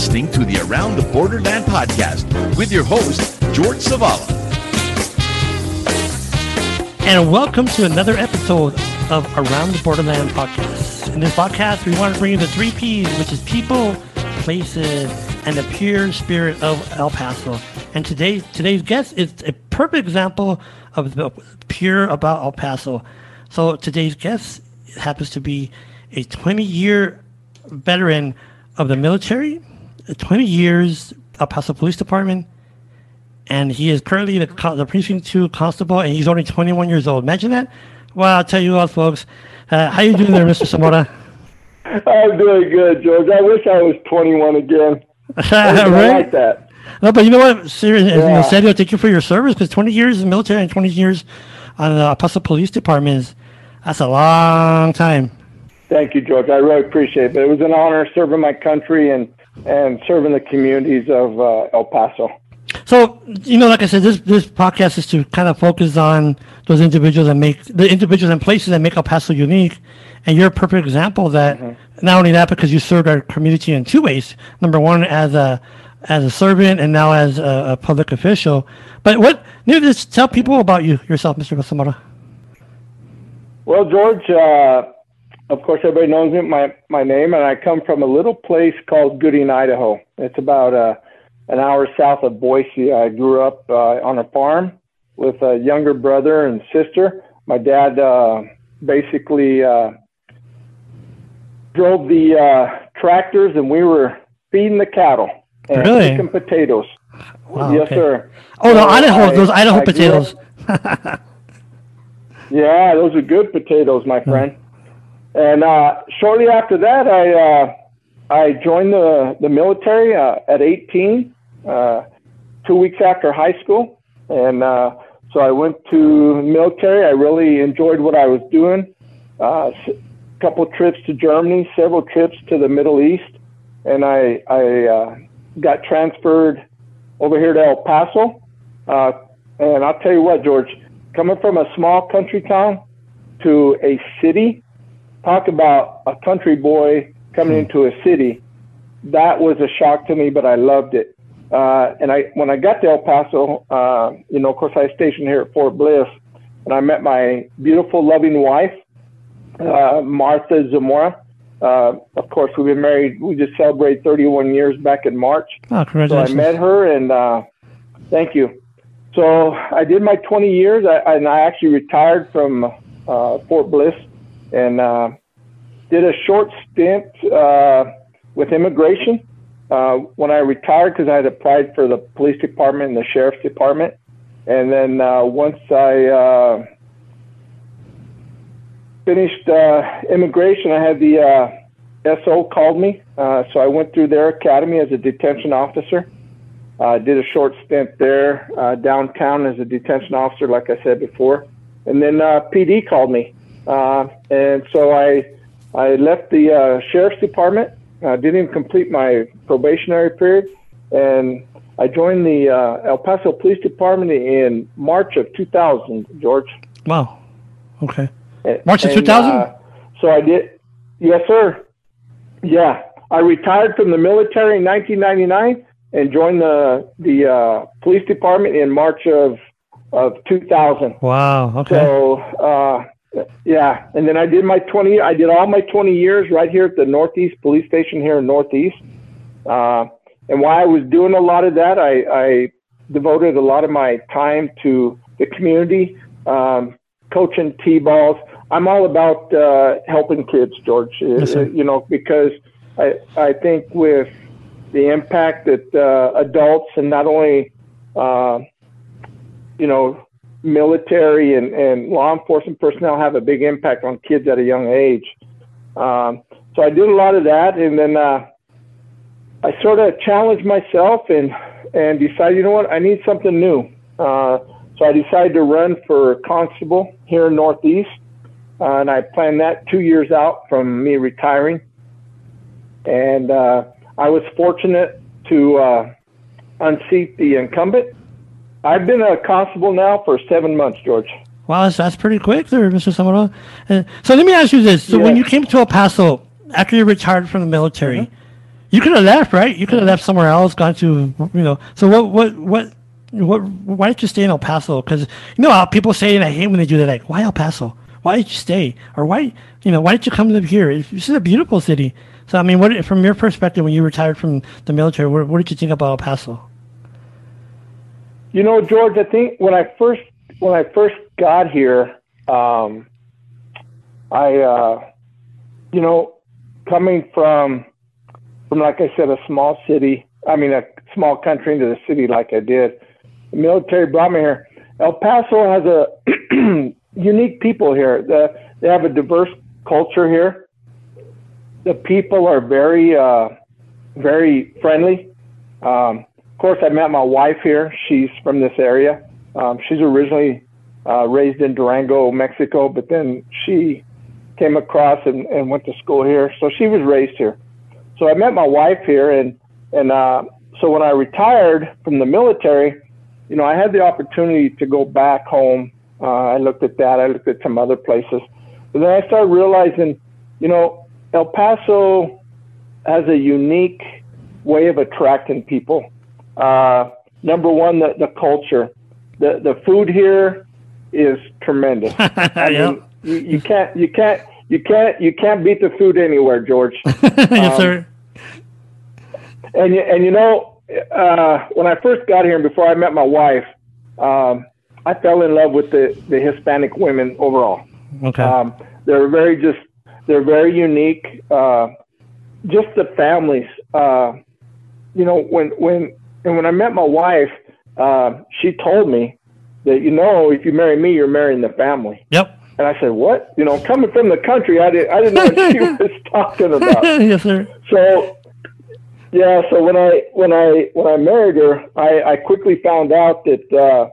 listening to the Around the Borderland podcast with your host, George Zavala. And welcome to another episode of Around the Borderland podcast. In this podcast, we want to bring you the three P's, which is people, places, and the pure spirit of El Paso. And today, today's guest is a perfect example of the pure about El Paso. So today's guest happens to be a 20 year veteran of the military, 20 years El Paso Police Department, and he is currently the, the precinct two constable, and he's only 21 years old. Imagine that. Well, I'll tell you what, folks. Uh, how you doing there, Mr. Zamora? I'm doing good, George. I wish I was 21 again. I right? like that. No, but you know what? Seriously, yeah. serio, thank you for your service because 20 years in the military and 20 years on the El Paso Police Department is that's a long time. Thank you, George. I really appreciate it. It was an honor serving my country and and serving the communities of uh, El Paso. So, you know, like I said, this this podcast is to kind of focus on those individuals that make the individuals and places that make El Paso unique. And you're a perfect example that mm-hmm. not only that because you served our community in two ways. Number one, as a as a servant, and now as a, a public official. But what? Maybe just tell people about you yourself, Mr. Basamara. Well, George, uh, of course, everybody knows me, my my name, and I come from a little place called Gooding, Idaho. It's about uh, an hour south of Boise. I grew up uh, on a farm with a younger brother and sister. My dad uh, basically uh, drove the uh, tractors, and we were feeding the cattle and really? picking potatoes. Wow, yes, okay. sir. Oh, no, So Idaho, I- those Idaho I potatoes. Yeah, those are good potatoes, my friend. And uh, shortly after that, I uh, I joined the the military uh, at 18, uh, two weeks after high school, and uh, so I went to military. I really enjoyed what I was doing. Uh, s- couple trips to Germany, several trips to the Middle East, and I I uh, got transferred over here to El Paso. Uh, and I'll tell you what, George, coming from a small country town to a city, talk about a country boy coming into a city. That was a shock to me, but I loved it. Uh, and I, when I got to El Paso, uh, you know, of course, I stationed here at Fort Bliss, and I met my beautiful, loving wife, uh, Martha Zamora. Uh, of course, we've been married. We just celebrated 31 years back in March. Oh, So I met her, and uh, thank you. So I did my 20 years, I, and I actually retired from uh, Fort Bliss, and uh, did a short stint uh, with immigration. Uh, when I retired, because I had applied for the police department and the sheriff's department, and then uh, once I uh, finished uh, immigration, I had the SO called me, so I went through their academy as a detention officer. Uh, did a short stint there downtown as a detention officer, like I said before, and then PD called me, uh, and so I I left the uh, sheriff's department. Uh, didn't even complete my probationary period, and I joined the uh, El Paso Police Department in March of 2000. George. Wow. Okay. March of 2000? uh, so I did. Yes, sir. Yeah, I retired from the military in 1999 and joined the the uh, police department in March of of 2000. Wow. Okay. So uh, yeah, and then I did my 20. I did all my 20 years right here at the Northeast Police Station here in Northeast. Uh, and while I was doing a lot of that, I, I devoted a lot of my time to the community, um, coaching t-balls. I'm all about uh, helping kids, George. Uh, Yes, you know, because I I think with the impact that uh, adults and not only uh, you know military and, and law enforcement personnel have a big impact on kids at a young age. Um, so I did a lot of that, and then uh, I sort of challenged myself and and decided, you know what, I need something new. Uh, so I decided to run for constable here in Northeast, uh, and I planned that two years out from me retiring. And uh, I was fortunate to uh, unseat the incumbent. I've been a constable now for seven months, George. Wow, that's, that's pretty quick there, Mr. Zamora. Uh, so let me ask you this. So when you came to El Paso, after you retired from the military, Mm-hmm. You could have left, right? You could have left somewhere else, gone to, you know. So what, what, what, what? Why did you stay in El Paso? Because you know how people say, and I hate when they do that. Like, why El Paso? Why did you stay? Or why, you know, why did you come live here? This is a beautiful city. So I mean, what from your perspective, when you retired from the military, what, what did you think about El Paso? You know, George, I think when I first when I first got here, um, I, uh, you know, coming from from like I said, a small city. I mean, a small country into the city like I did. The military brought me here. El Paso has a unique people here. The, they have a diverse culture here. The people are very, uh, very friendly. Um, course, I met my wife here. She's from this area. Um, she's originally uh, raised in Durango, Mexico, but then she came across and, and went to school here. So she was raised here. So I met my wife here, and and uh, so when I retired from the military, you know, I had the opportunity to go back home. Uh, I looked at that. I looked at some other places, but then I started realizing, you know, El Paso has a unique way of attracting people. Uh, number one, the, the culture. The the food here is tremendous. I mean, you, you can't you can't you can't you can't beat the food anywhere, George. yes, um, sir. And you and you know uh, when I first got here and before I met my wife, um, I fell in love with the the Hispanic women overall. Okay. Um, they're very just they're very unique. Uh, just the families. Uh, you know when when and when I met my wife, uh, she told me that you know if you marry me, you're marrying the family. Yep. And I said, "What? You know, coming from the country, I didn't, I didn't know what she was talking about." yes, sir. So, yeah. So when I when I when I married her, I, I quickly found out that,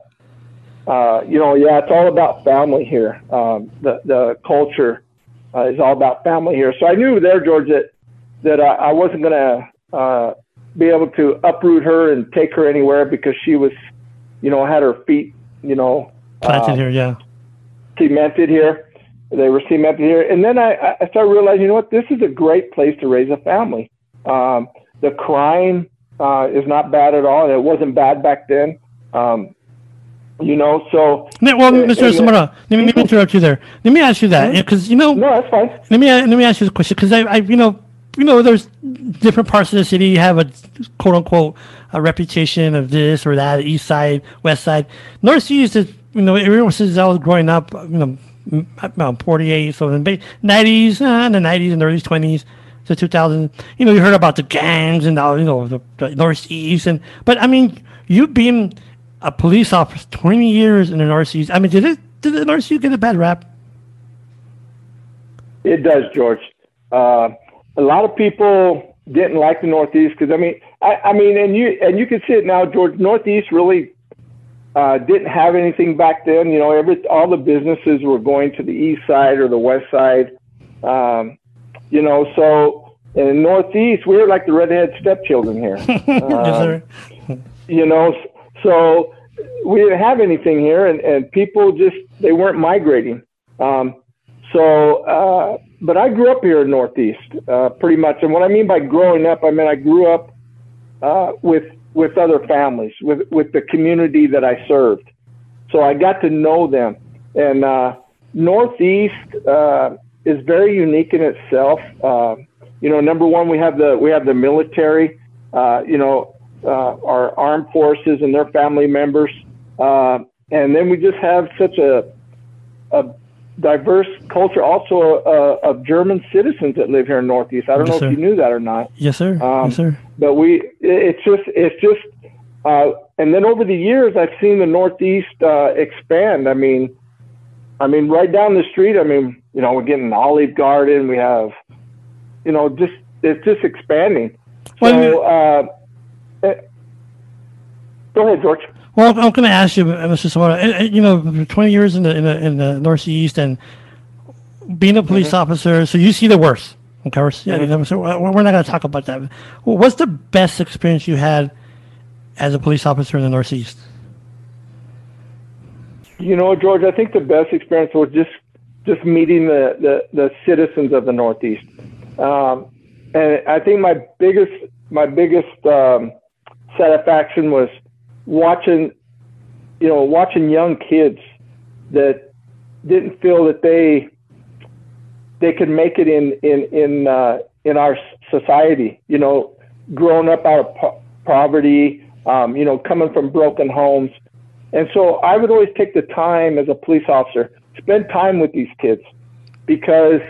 uh, uh, you know, yeah, it's all about family here. Um, the the culture uh, is all about family here. So I knew there, George, that that I, I wasn't going to uh, be able to uproot her and take her anywhere because she was, you know, had her feet, you know, planted uh, here. Yeah cemented here. They were cemented here. And then I, I started realizing, you know what, this is a great place to raise a family. Um, the crime uh, is not bad at all. and It wasn't bad back then. Um, you know, so. well, Mr. Zamora, let me, let me interrupt you there. Let me ask you that, because mm-hmm. you know. No, that's fine. Let me let me ask you the question, because I, I, you know, you know, there's different parts of the city have a quote unquote a reputation of this or that, east side, west side. Northeast is you know, ever since I was growing up, you know, about 48, so in the 90s, uh, in the 90s and early 20s to 2000, you know, you heard about the gangs and, all, you know, the, the Northeast. And, but I mean, you being a police officer 20 years in the Northeast, I mean, did it, did the Northeast get a bad rap? It does, George. Uh, a lot of people didn't like the Northeast because I mean, I, I mean, and you and you can see it now, George. Northeast really uh, didn't have anything back then. You know, every all the businesses were going to the east side or the west side. Um, you know, so in the Northeast, we were like the redhead stepchildren here. Um, you know, so we didn't have anything here, and, and people just they weren't migrating. Um, so, uh, but I grew up here in Northeast, uh, pretty much. And what I mean by growing up, I mean I grew up uh, with with other families, with with the community that I served. So I got to know them. And uh, Northeast uh, is very unique in itself. Uh, you know, number one, we have the we have the military. Uh, you know, uh, our armed forces and their family members, uh, and then we just have such a a diverse culture also uh, of German citizens that live here in Northeast. I don't yes, know sir. if you knew that or not. Yes, sir. Um, yes, sir. But we, it's just, it's just, uh, and then over the years, I've seen the Northeast uh, expand. I mean, I mean, right down the street. I mean, you know, we're getting an Olive Garden. We have, you know, just it's just expanding. Well, so, uh, eh, go ahead, George. Well, I'm going to ask you, Mr. Zamora. You know, 20 years in the in the, in the Northeast and being a police mm-hmm. officer, so you see the worst. Okay, we're, mm-hmm. so we're not going to talk about that. What's the best experience you had as a police officer in the Northeast? You know, George, I think the best experience was just just meeting the the, the citizens of the Northeast. Um, and I think my biggest my biggest um, satisfaction was watching, you know, watching young kids that didn't feel that they they could make it in in in uh, in our society. You know, growing up out of po- poverty, um, you know, coming from broken homes, and so I would always take the time as a police officer, spend time with these kids, because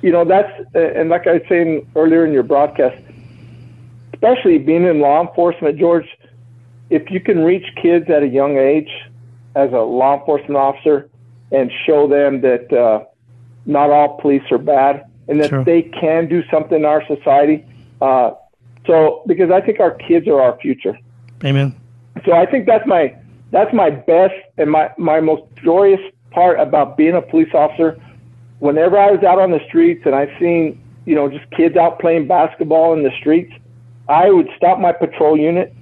you know that's and like I was saying earlier in your broadcast, especially being in law enforcement, George, if you can reach kids at a young age as a law enforcement officer and show them that uh, not all police are bad and that sure. they can do something in our society. Uh, so, because I think our kids are our future. Amen. So I think that's my that's my best and my my most joyous part about being a police officer. Whenever I was out on the streets and I seen you know just kids out playing basketball in the streets, I would stop my patrol unit.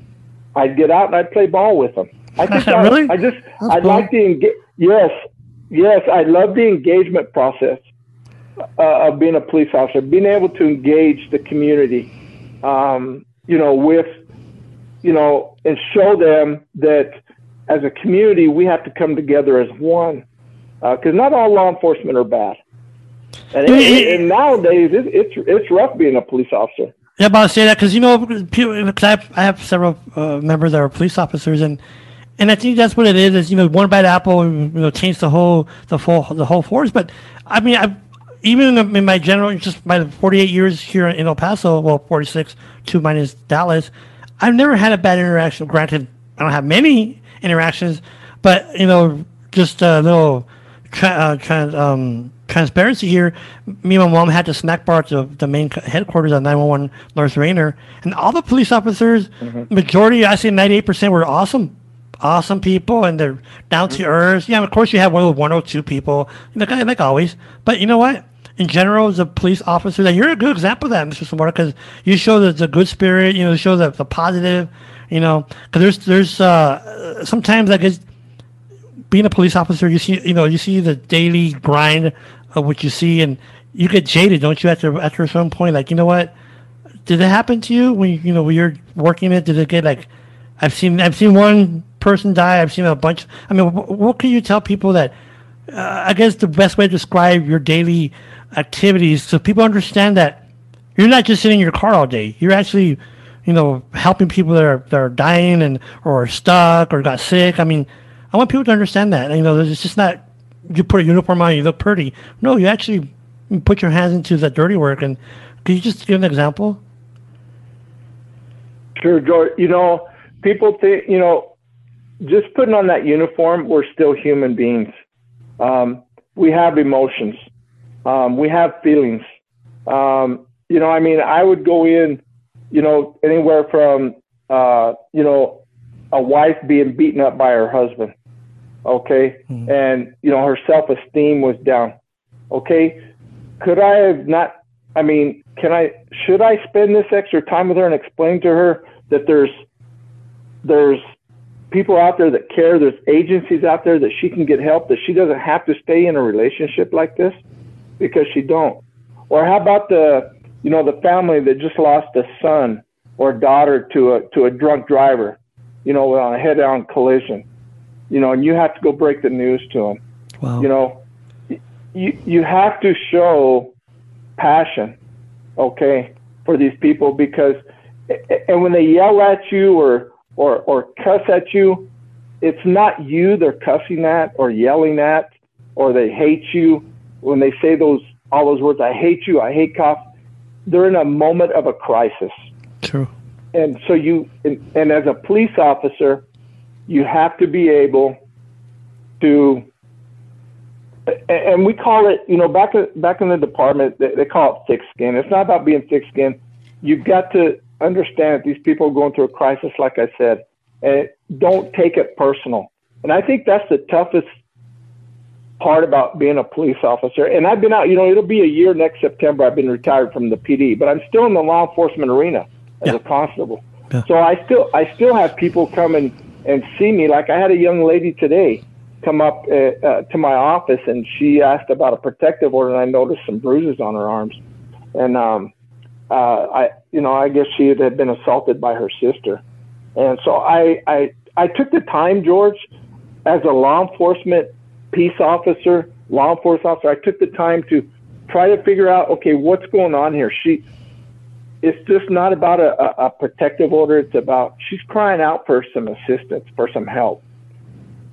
I'd get out and I'd play ball with them. I just really? I, I just I cool. like the engage. Yes, yes, I love the engagement process uh, of being a police officer, being able to engage the community, um, you know, with, you know, and show them that as a community we have to come together as one, because uh, not all law enforcement are bad. And, it, and nowadays, it, it's it's rough being a police officer. Yeah, about to say that because you know, because I have, I have several uh, members that are police officers, and and I think that's what it is. Is you know, one bad apple, you know, change the whole the full the whole force. But I mean, I even in my general, just my 48 years here in El Paso, well, 46, two minus Dallas, I've never had a bad interaction. Granted, I don't have many interactions, but you know, just a little tra- uh, trans, um, transparency here. Me and my mom had to snack bar at the, the main headquarters of 911 North Raynor, and all the police officers, mm-hmm. majority, I say 98% were awesome awesome people and they're down to earth. Yeah, of course you have one of one or two people, like like always. But you know what? In general, as a police officer, that you're a good example of that, Mr. Zamora, because you show the, the good spirit. You know, show the, the positive. You know, because there's there's uh, sometimes I guess being a police officer, you see you know you see the daily grind of what you see, and you get jaded, don't you? After after some point, like you know what? Did it happen to you when you, know when you're working it? Did it get like I've seen I've seen one person die. I've seen a bunch. I mean, what can you tell people that? Uh, I guess the best way to describe your daily activities so people understand that you're not just sitting in your car all day. You're actually, you know, helping people that are that are dying and or stuck or got sick. I mean, I want people to understand that. You know, it's just not you put a uniform on, you look pretty. No, you actually put your hands into the dirty work. And can you just give an example? Sure, George. You know, people think you know just putting on that uniform, we're still human beings. Um, we have emotions. Um, we have feelings. Um, you know, I mean, I would go in, you know, anywhere from, uh, you know, a wife being beaten up by her husband. Okay. Mm-hmm. And, you know, her self esteem was down. Okay. Could I have not, I mean, can I, should I spend this extra time with her and explain to her that there's, there's people out there that care. There's agencies out there that she can get help. That she doesn't have to stay in a relationship like this because she don't. Or how about the you know the family that just lost a son or daughter to a to a drunk driver, you know, on a head-on collision, you know, and you have to go break the news to them. Wow. You know, you you have to show passion, okay, for these people because, and when they yell at you or or, or cuss at you, it's not you they're cussing at or yelling at or they hate you when they say those all those words, I hate you, I hate cops. They're in a moment of a crisis. True. And so you and, and as a police officer, you have to be able to and we call it, you know, back back in the department, they, they call it thick skin. It's not about being thick skinned. You've got to understand that these people are going through a crisis, like I said, and don't take it personal. And I think that's the toughest part about being a police officer. And I've been out, you know, it'll be a year next September. I've been retired from the PD, but I'm still in the law enforcement arena as yeah. a constable. Yeah. So I still, I still have people come and, and see me. Like I had a young lady today come up uh, uh, to my office and she asked about a protective order and I noticed some bruises on her arms. And, um, uh, I, you know, I guess she had been assaulted by her sister, and so I, I, I took the time, George, as a law enforcement peace officer, law enforcement officer. I took the time to try to figure out, okay, what's going on here. She, it's just not about a, a, a protective order. It's about she's crying out for some assistance, for some help.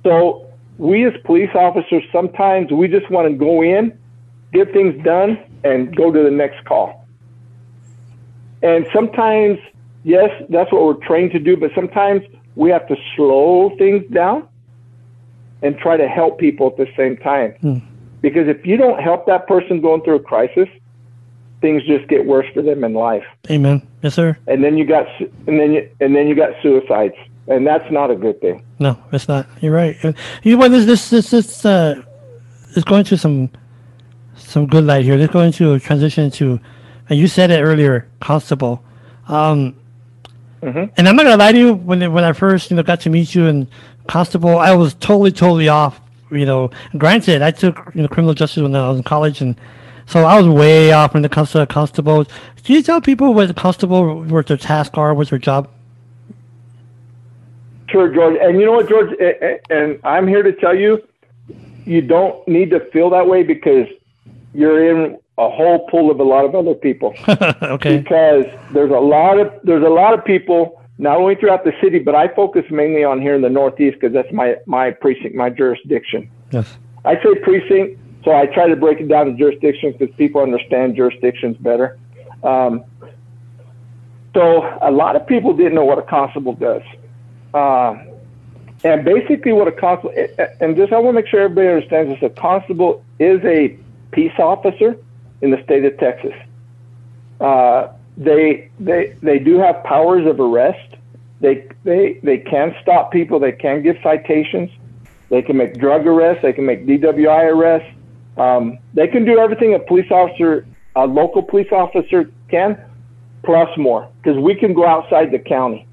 So we as police officers, sometimes we just want to go in, get things done, and go to the next call. And sometimes, yes, that's what we're trained to do, but sometimes we have to slow things down and try to help people at the same time. Hmm. Because if you don't help that person going through a crisis, things just get worse for them in life. Amen. Yes, sir. And then you got and then you and then you got suicides, and that's not a good thing. No, it's not. You're right. You know what? This this this this uh, is going to some some good light here. Let's go into a transition to, and you said it earlier, constable. Um, mm-hmm. And I'm not gonna lie to you. When when I first you know got to meet you and constable, I was totally totally off. You know, granted, I took you know criminal justice when I was in college, and so I was way off when it comes to constables. Can you tell people what the constable, what their task are, what's their job? Sure, George. And you know what, George? And I'm here to tell you, you don't need to feel that way because you're in a whole pool of a lot of other people. okay. Because there's a lot of there's a lot of people not only throughout the city, but I focus mainly on here in the Northeast because that's my my precinct, my jurisdiction. Yes. I say precinct, so I try to break it down to jurisdictions because people understand jurisdictions better. Um, so a lot of people didn't know what a constable does. Uh, and basically, what a constable and just I want to make sure everybody understands this: a constable is a peace officer in the state of Texas. Uh, they they they do have powers of arrest. They they they can stop people. They can give citations. They can make drug arrests. They can make DWI arrests. Um, they can do everything a police officer, a local police officer can, plus more, because we can go outside the county,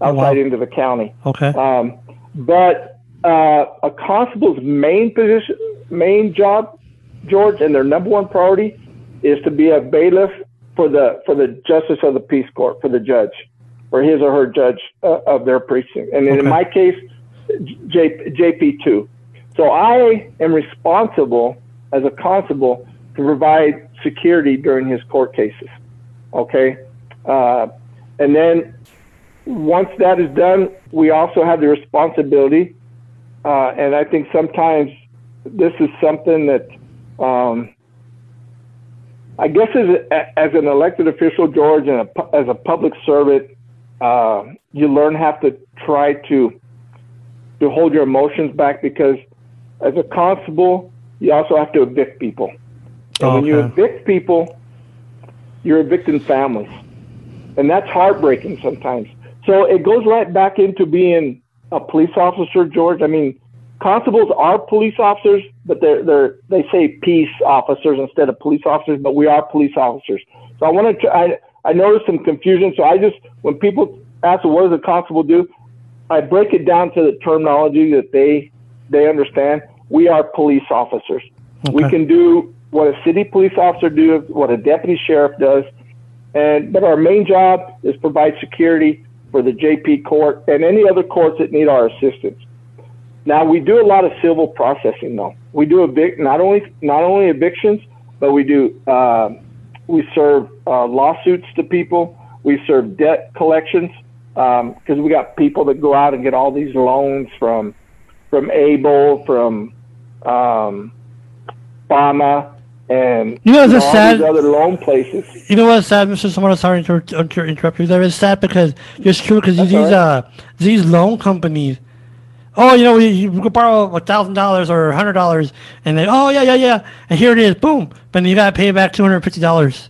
outside oh, wow. into the county. Okay. Um, but uh, a constable's main position, main job, George, and their number one priority is to be a bailiff for the for the justice of the peace court for the judge, or his or her judge uh, of their precinct. And okay. in my case, J, JP two. So I am responsible as a constable to provide security during his court cases. Okay, uh, and then once that is done, we also have the responsibility, uh, and I think sometimes this is something that um, I guess as, a, as an elected official, George, and a, as a public servant, uh, you learn how to try to to hold your emotions back because as a constable, you also have to evict people. And okay. when you evict people, you're evicting families. And that's heartbreaking sometimes. So it goes right back into being a police officer, George. I mean, constables are police officers, but they're, they're, they say peace officers instead of police officers, but we are police officers. So I wanted to, I, I noticed some confusion. So I just, when people ask, what does a constable do? I break it down to the terminology that they, they understand. We are police officers. Okay. We can do what a city police officer does, what a deputy sheriff does. And, but our main job is provide security for the JP court and any other courts that need our assistance. Now we do a lot of civil processing though. We do evict not only not only evictions, but we do uh, we serve uh, lawsuits to people. We serve debt collections because um, we got people that go out and get all these loans from from Able, from um, Bama, and you know, it's sad. These other loan places. You know what's sad, Mr. Someone sorry to, to interrupt you. There is sad because it's true because these right. uh these loan companies oh, you know, you, you could borrow a thousand dollars or a hundred dollars, and then, oh yeah, yeah, yeah, and here it is, boom. But you gotta pay back two hundred fifty dollars,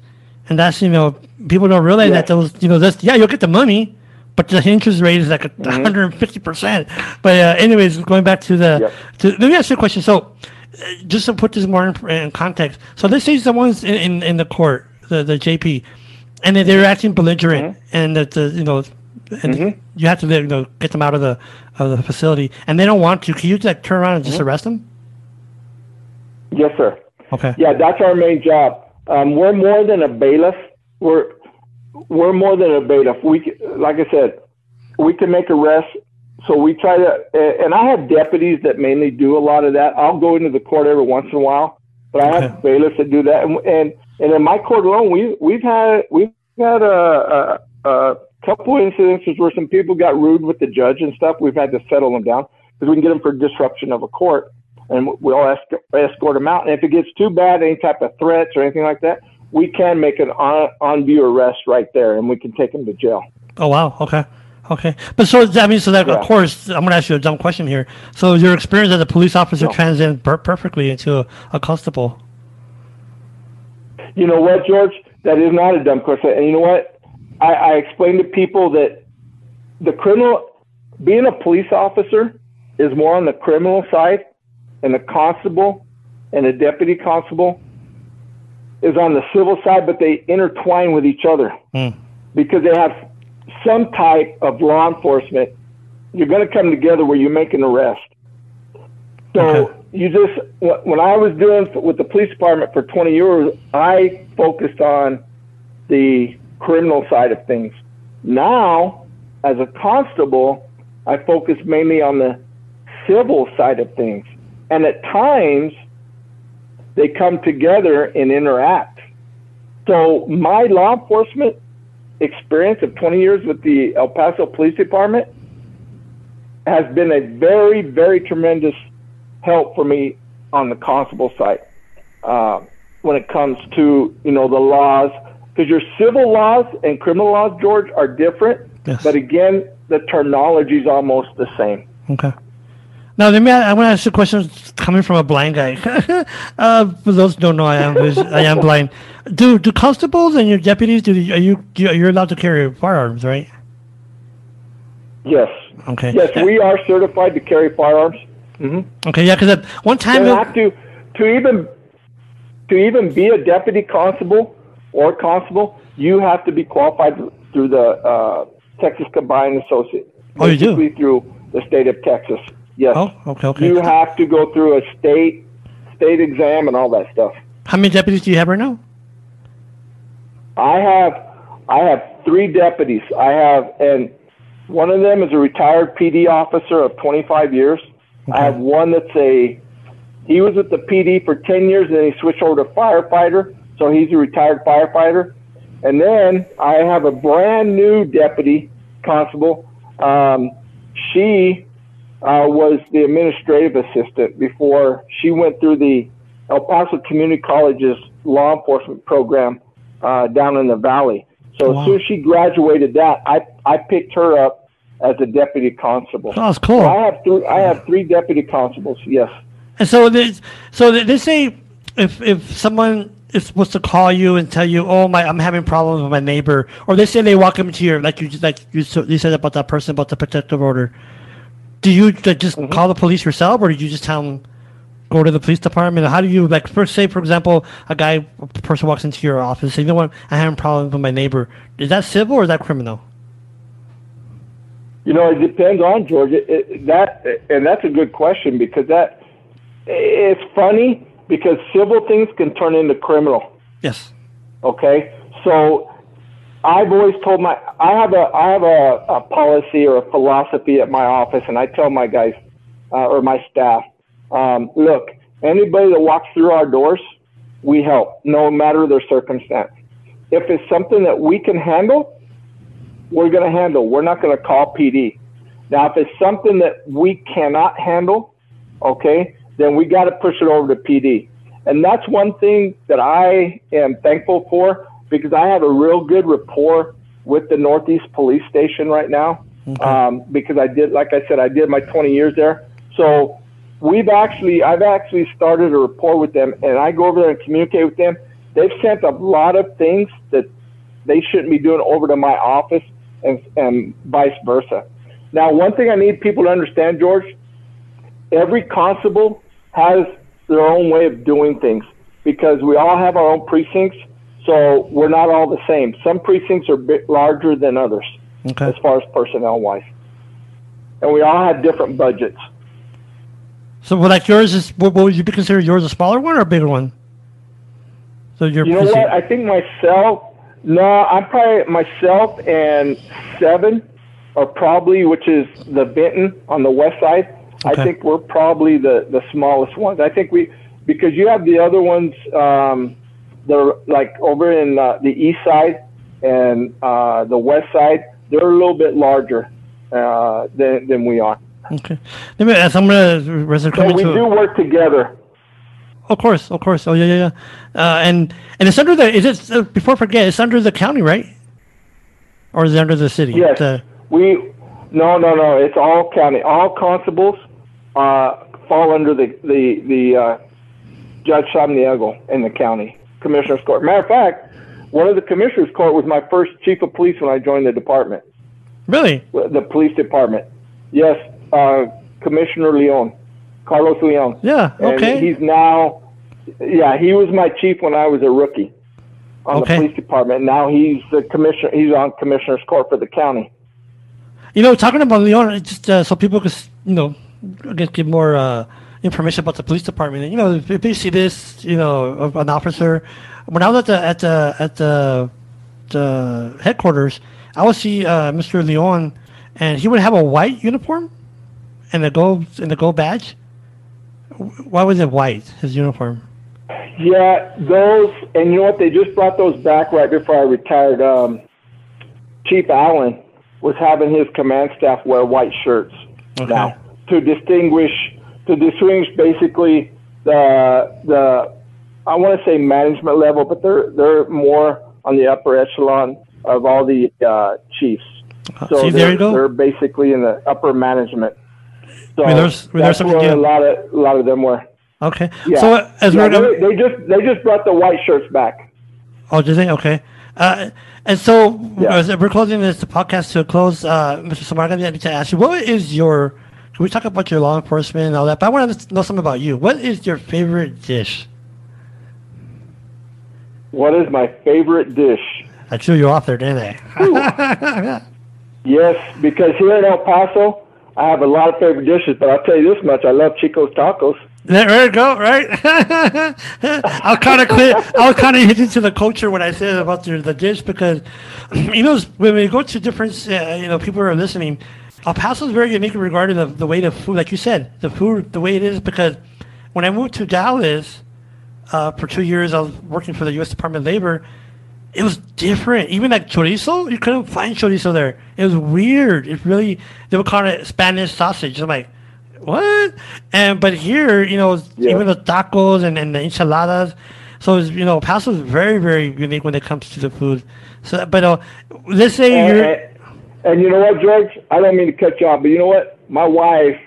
and that's you know, people don't realize yeah. that those, you know, this, yeah, you'll get the money, but the interest rate is like mm-hmm. hundred and fifty percent. But uh, anyways, going back to the, yep. to, let me ask you a question. So, uh, just to put this more in, in, context, so let's say someone's in, in, in the court, the the JP, and they're acting belligerent, mm-hmm. and that the you know and mm-hmm. you have to you know get them out of the of the facility, and they don't want to. Can you like turn around and just mm-hmm. arrest them? Yes, sir. Okay. Yeah, that's our main job. Um, we're more than a bailiff. We're we're more than a beta. We, like I said, we can make arrests. So we try to, and I have deputies that mainly do a lot of that. I'll go into the court every once in a while, but I have Okay. bailiffs that do that. And and, and in my court alone, we we've had we've had a, a, a couple incidences where some people got rude with the judge and stuff. We've had to settle them down because we can get them for disruption of a court, and we'll esc- escort them out. And if it gets too bad, any type of threats or anything like that, we can make an on on view arrest right there, and we can take him to jail. Oh wow. Okay. Okay. But so that means so that Yeah. of course I'm gonna ask you a dumb question here. So your experience as a police officer No. transcends per- perfectly into a, a constable. You know what, George? That is not a dumb question. And you know what? I, I explain to people that the criminal, being a police officer, is more on the criminal side, and the constable and the deputy constable is on the civil side, but they intertwine with each other Hmm. because they have some type of law enforcement. You're going to come together where you make an arrest. So Okay. you just when I was doing with the police department for 20 years, I focused on the criminal side of things. Now, as a constable, I focus mainly on the civil side of things, and at times they come together and interact. So my law enforcement experience of 20 years with the El Paso Police Department has been a very, very tremendous help for me on the constable side uh, when it comes to you know the laws because your civil laws and criminal laws, George, are different. Yes. But again, the terminology is almost the same. Okay. Now let me. I want to ask you a question coming from a blind guy. uh, for those who don't know, I am I am blind. Do do constables and your deputies do are you do- you're allowed to carry firearms, right? Yes. Okay. Yes, we are certified to carry firearms. hmm Okay, yeah, because one time. You have to to even to even be a deputy constable or constable, you have to be qualified through the uh, Texas Combined Associate. Oh, you do? Basically through the state of Texas. Yes. Oh, okay, okay. You have to go through a state state exam and all that stuff. How many deputies do you have right now? I have I have three deputies. I have and one of them is a retired PD officer of 25 years. I have one that's a he was with the PD for 10 years and then he switched over to firefighter, so he's a retired firefighter. And then I have a brand new deputy constable. Um, she uh, was the administrative assistant before she went through the El Paso Community College's law enforcement program uh, down in the valley. So Wow. as soon as she graduated that, I I picked her up as a deputy constable. Oh, that's cool. So I have three. I have three deputy constables. Yes. And so they, so they, they say if if someone is supposed to call you and tell you, oh my, I'm having problems with my neighbor, or they say they walk into your like you like you, so- you said about that person about the protective order. Do you just Mm-hmm. call the police yourself, or do you just tell them go to the police department? How do you like? First, say for example, a guy, a person walks into your office, and you know what, I have a problem with my neighbor. Is that civil or is that criminal? You know, it depends on Georgia. That and that's a good question because that it's funny because civil things can turn into criminal. Yes. Okay, so I've always told my I have a I have a, a policy or a philosophy at my office, and I tell my guys uh, or my staff, um, look, anybody that walks through our doors, we help, no matter their circumstance. If it's something that we can handle, we're going to handle. We're not going to call PD. Now, if it's something that we cannot handle, okay, then we got to push it over to PD. And that's one thing that I am thankful for because I have a real good rapport with the Northeast Police Station right now. Um, because I did, like I said, I did my 20 years there. So we've actually, I've actually started a rapport with them, and I go over there and communicate with them. They've sent a lot of things that they shouldn't be doing over to my office, and and vice versa. Now, one thing I need people to understand, George, every constable has their own way of doing things because we all have our own precincts, so we're not all the same. Some precincts are a bit larger than others Okay. as far as personnel wise, and we all have different budgets. So, like yours is, what, what would you consider yours a smaller one or a bigger one? So your You know precinct- what? I think myself, No, I'm probably myself and seven are probably, which is the Benton on the west side. Okay. I think we're probably the the smallest ones. I think we because you have the other ones um, that are like over in uh, the east side and uh, the west side. They're a little bit larger uh, than than we are. Okay. Let me ask. I'm gonna resume But we to. do work together. Of course, of course. Oh yeah, yeah, yeah. Uh, and and it's under the. Is it uh, before I forget? It's under the county, right? Or is it under the city? Yes. The- We, no, no, no. It's all county. All constables uh, fall under the the the uh, Judge Samaniego in the county commissioner's court. Matter of fact, one of the commissioner's court was my first chief of police when I joined the department, really? the police department. Yes, uh, Commissioner Leon, Carlos Leon. Yeah. And Okay. he's now, yeah, he was my chief when I was a rookie on Okay. the police department. Now he's the commissioner. He's on commissioner's court for the county. You know, talking about Leon, just uh, so people could, you know, get, give more uh, information about the police department. And, You know, if they see this, you know, an officer. When I was at the at the at the, the headquarters, I would see uh, Mr. Leon, and he would have a white uniform, and the gold and the gold badge. Why was it white? His uniform. Yeah, those, and you know what? They just brought those back right before I retired. Um, Chief Allen was having his command staff wear white shirts Okay. now to distinguish to distinguish basically the the I want to say management level, but they're they're more on the upper echelon of all the uh, chiefs. Uh, So see, they're, there you go. they're basically in the upper management. So I mean, there's- there's something a lot of a lot of them were. Okay. Yeah. So uh, as Yeah, we're they, they just they just brought the white shirts back. Oh, did they? Okay. Uh, and so Yeah. as we're closing this podcast to a close, uh, Mr. Samar, I need to ask you, what is your? We talk about your law enforcement and all that? But I want to know something about you. What is your favorite dish? What is my favorite dish? I threw you off there, didn't I? Yes, because here in El Paso, I have a lot of favorite dishes, but I'll tell you this much: I love Chico's tacos. There, you go. Right. I'll kind of clear. I'll kind of hit into the culture when I said about the, the dish because you know when we go to different, uh, you know, people are listening. El Paso is very unique regarding the, the way the food, like you said, the food, the way it is. Because when I moved to Dallas uh, for two years, I was working for the U.S. Department of Labor. It was different. Even like chorizo, you couldn't find chorizo there. It was weird. It really they were calling it Spanish sausage. I'm like, what? And but here, you know, Yeah. even the tacos and, and the enchiladas. So it's, you know, Paso is very very unique when it comes to the food. So, but uh, let's say And, you're and, you know what, George? I don't mean to cut you off, but you know what? My wife,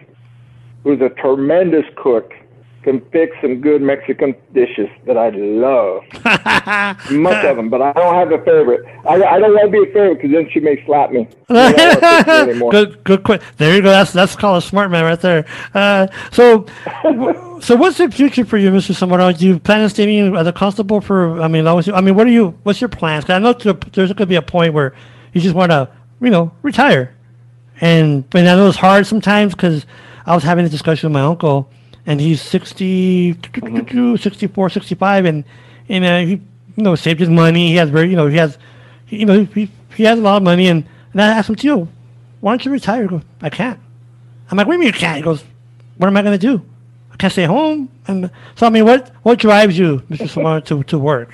who's a tremendous cook, can fix some good Mexican dishes that I love. Much of them, but I don't have a favorite. I, I don't want to be a favorite because then she may slap me. Then I won't fix it anymore. good, good, quick. There you go. That's that's called a smart man right there. Uh, so, so what's the future for you, Mr. Zamora? Do you plan on staying as a constable for? I mean, I mean, what are you? What's your plans? 'Cause I know there's going to be a point where you just want to, you know, retire. And but I know it's hard sometimes because I was having a discussion with my uncle, and he's 60, 64, 65, and and uh, he you know saved his money. He has very you know he has you know he, he has a lot of money, and, and I asked him, Tio, why don't you retire? He goes, I can't. I'm like, what do you mean you can't? He goes, what am I to do? I can't stay home. And so I mean, what what drives you, Mr. Samar, to to work?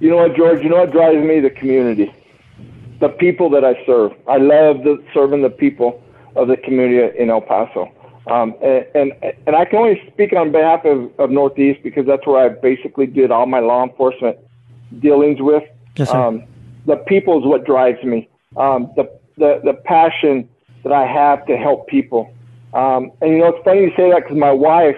You know what, George? You know what drives me? The community, the people that I serve. I love the, serving the people of the community in El Paso. Um, and, and and I can only speak on behalf of, of Northeast because that's where I basically did all my law enforcement dealings with. Yes, sir. Um, the people is what drives me. Um, the, the the passion that I have to help people. Um, and you know, it's funny you say that because my wife,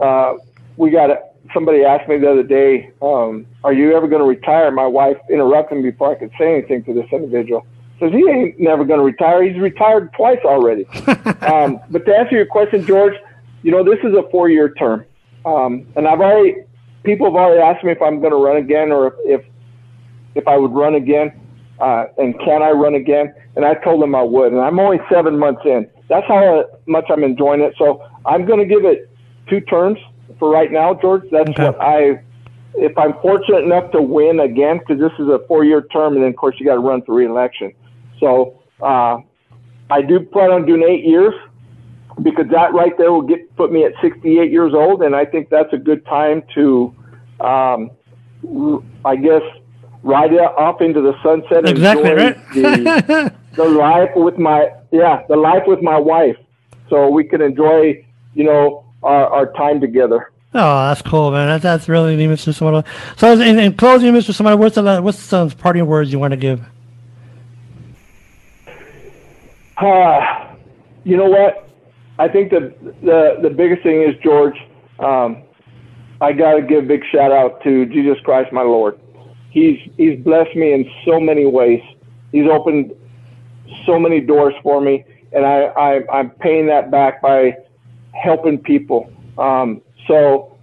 uh, we got a, somebody asked me the other day, um, "Are you ever going to retire?" My wife interrupted me before I could say anything to this individual. Says he ain't never going to retire. He's retired twice already. um, but to answer your question, George, you know this is a four-year term, um, and I've already people have already asked me if I'm going to run again or if, if if I would run again, uh, and can I run again? And I told them I would, and I'm only seven months in. That's how much I'm enjoying it. So I'm going to give it two terms for right now, George. That's Okay. what I if I'm fortunate enough to win again, because this is a four-year term, and then of course you got to run for reelection. So uh, I do plan on doing eight years because that right there will get put me at 68 years old, and I think that's a good time to, um, I guess, ride it off into the sunset and Exactly, enjoy right? the, the life with my yeah the life with my wife, so we can enjoy you know our, our time together. Oh, that's cool, man. That's, that's really neat, Mr. Zamora. So, in, in closing, Mr. Zamora, what's the what's some parting words you want to give? Uh, you know what? I think the the the biggest thing is George. Um, I got to give a big shout out to Jesus Christ, my Lord. He's he's blessed me in so many ways. He's opened so many doors for me, and I, I I'm paying that back by helping people. Um, so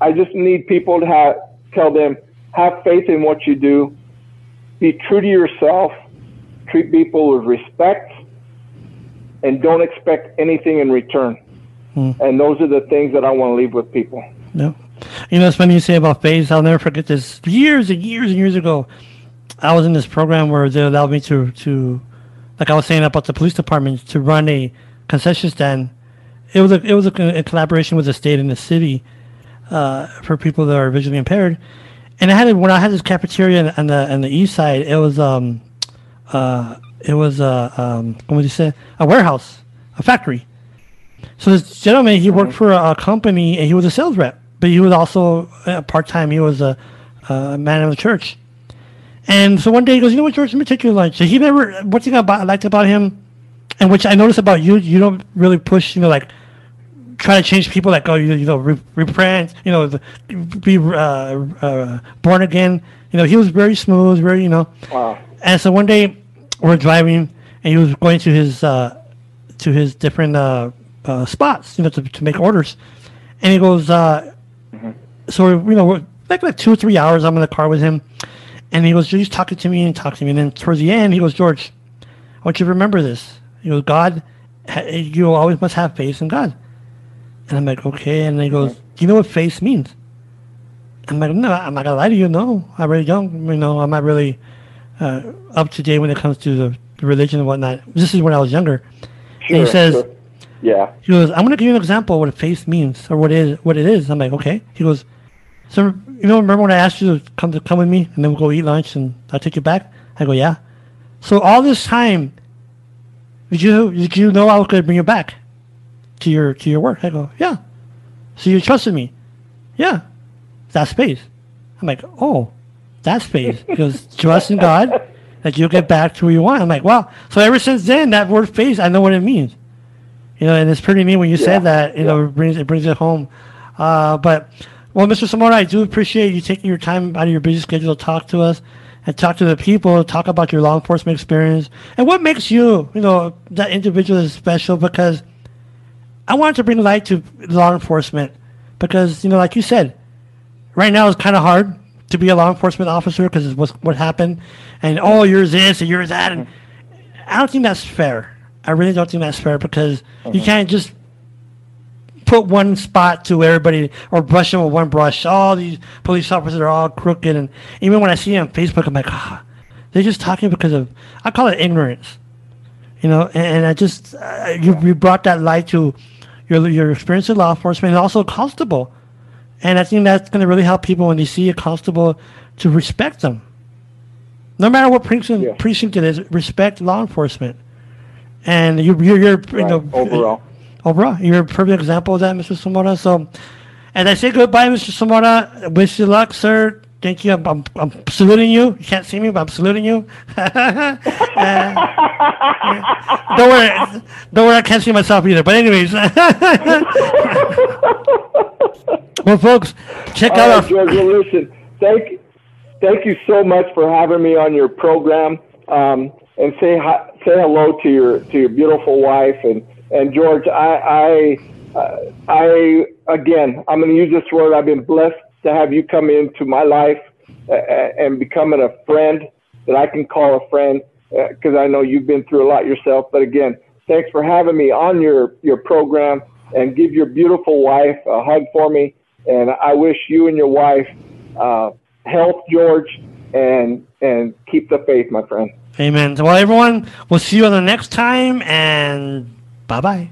I just need people to have tell them have faith in what you do, be true to yourself, treat people with respect, and don't expect anything in return. And those are the things that I want to leave with people. No. You know, it's funny you say about faith. I'll never forget this. Years and years and years ago, I was in this program where they allowed me to, to like I was saying about the police department, to run a concession stand. It was a, it was a, a collaboration with the state and the city uh, for people that are visually impaired. And I had when I had this cafeteria on, the on the east side, it was um uh it was a um what would you say a warehouse, a factory. So this gentleman, he worked for a, a company and he was a sales rep, but he was also uh, part time. He was a, a man of the church. And so one day he goes, you know what, George, let me take you to lunch. So he never, one thing I liked about him, and which I noticed about you, you don't really push, you know, like try to change people, like, oh, you, you know, re- repent, you know, the, be uh, uh, born again. You know, he was very smooth, very, you know. Wow. And so one day we're driving, and he was going to his uh, to his different uh, uh, spots, you know, to, to make orders. And he goes, uh, so we're, you know, we're like like two or three hours. I'm in the car with him, and he goes, he's talking to me and talking to me. And then towards the end, he goes, George, I want you to remember this. He goes, God, you always must have faith in God. And I'm like, okay. And he goes, do you know what faith means? I'm like, no, I'm not gonna lie to you. No, I really don't. You know, I'm not really uh, up to date when it comes to the, the religion and whatnot. This is when I was younger. and he says, sure. Yeah. he goes, I'm gonna give you an example of what faith means or what it is. What it is. I'm like, okay. He goes, so you know, remember when I asked you to come to come with me and then we'll go eat lunch and I'll take you back? I go, yeah. So all this time, did you did you know I was gonna bring you back to your to your work? I go, yeah. So you trusted me? Yeah. That faith. I'm like, oh, that. He goes, trust in God that you'll get back to where you want. I'm like, wow. So ever since then, that word faith, I know what it means. You know, and it's pretty neat when you Yeah, said that. You know, it brings it brings it home. Uh, but well, Mr. Zamora, I do appreciate you taking your time out of your busy schedule to talk to us and talk to the people, talk about your law enforcement experience and what makes you, you know, that individual is special. Because I wanted to bring light to law enforcement because you know, like you said, right now it's kind of hard to be a law enforcement officer because it's what happened, and oh, you're this and you're that, and mm-hmm. I don't think that's fair. I really don't think that's fair because you mm-hmm. can't just put one spot to everybody or brush them with one brush. All these police officers are all crooked, and even when I see them on Facebook, I'm like, ah, they're just talking because of I call it ignorance, you know. And, and I just uh, you, you brought that light to your your experience in law enforcement and also constable, and I think that's going to really help people when they see a constable to respect them. No matter what precinct, Yeah. precinct it is, respect law enforcement. And you, you're, you're you Right, know, overall. Overall, you're a perfect example of that, Mr. Zamora. So, as I say goodbye, Mr. Zamora, wish you luck, sir. Thank you. I'm, I'm, I'm saluting you. You can't see me, but I'm saluting you. Uh, don't worry. Don't worry. I can't see myself either. But anyways, well, folks, check All out right, our. George. Well, listen, thank, thank you so much for having me on your program. Um, and say hi, say hello to your to your beautiful wife and and George. I I uh, I again, I'm going to use this word. I've been blessed to have you come into my life uh, and becoming a friend that I can call a friend because I know you've been through a lot yourself. But again, thanks for having me on your your program and give your beautiful wife a hug for me. And I wish you and your wife uh, health, George, and and keep the faith, my friend. Amen. Well, everyone, we'll see you on the next time, and Bye bye.